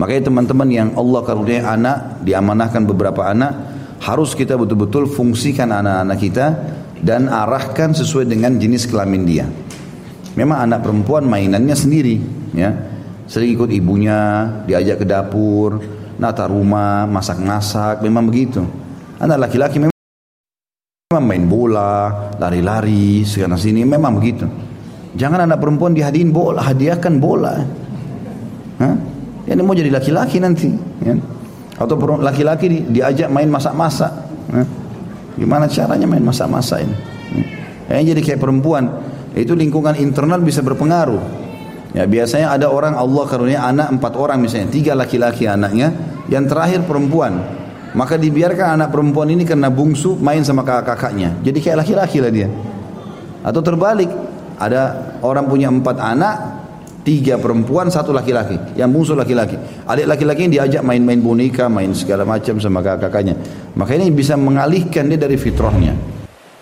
Makanya teman-teman yang Allah karunia anak, diamanahkan beberapa anak, harus kita betul-betul fungsikan anak-anak kita dan arahkan sesuai dengan jenis kelamin dia. Memang anak perempuan mainannya sendiri, ya. Sering ikut ibunya, diajak ke dapur, nata rumah, masak-masak, memang begitu. Anak laki-laki memang main bola, lari-lari, segala sini, memang begitu. Jangan anak perempuan dihadiin bola, hadiahkan bola. Hah? Ya, ini mau jadi laki-laki nanti. Ya. Atau laki-laki di, diajak main masak-masak. Ya. Gimana caranya main masak-masak ini? Ya. Yang jadi kayak perempuan. Itu lingkungan internal bisa berpengaruh. Ya biasanya ada orang Allah karunia anak empat orang misalnya tiga laki-laki anaknya, yang terakhir perempuan. Maka dibiarkan anak perempuan ini karena bungsu main sama kakak-kakaknya. Jadi kayak laki-laki lah dia. Atau terbalik, ada orang punya empat anak, tiga perempuan, satu laki-laki. Yang bungsu laki-laki. Adik laki-laki ini diajak main-main boneka, main segala macam sama kakak-kakaknya. Maka ini bisa mengalihkan dia dari fitrahnya.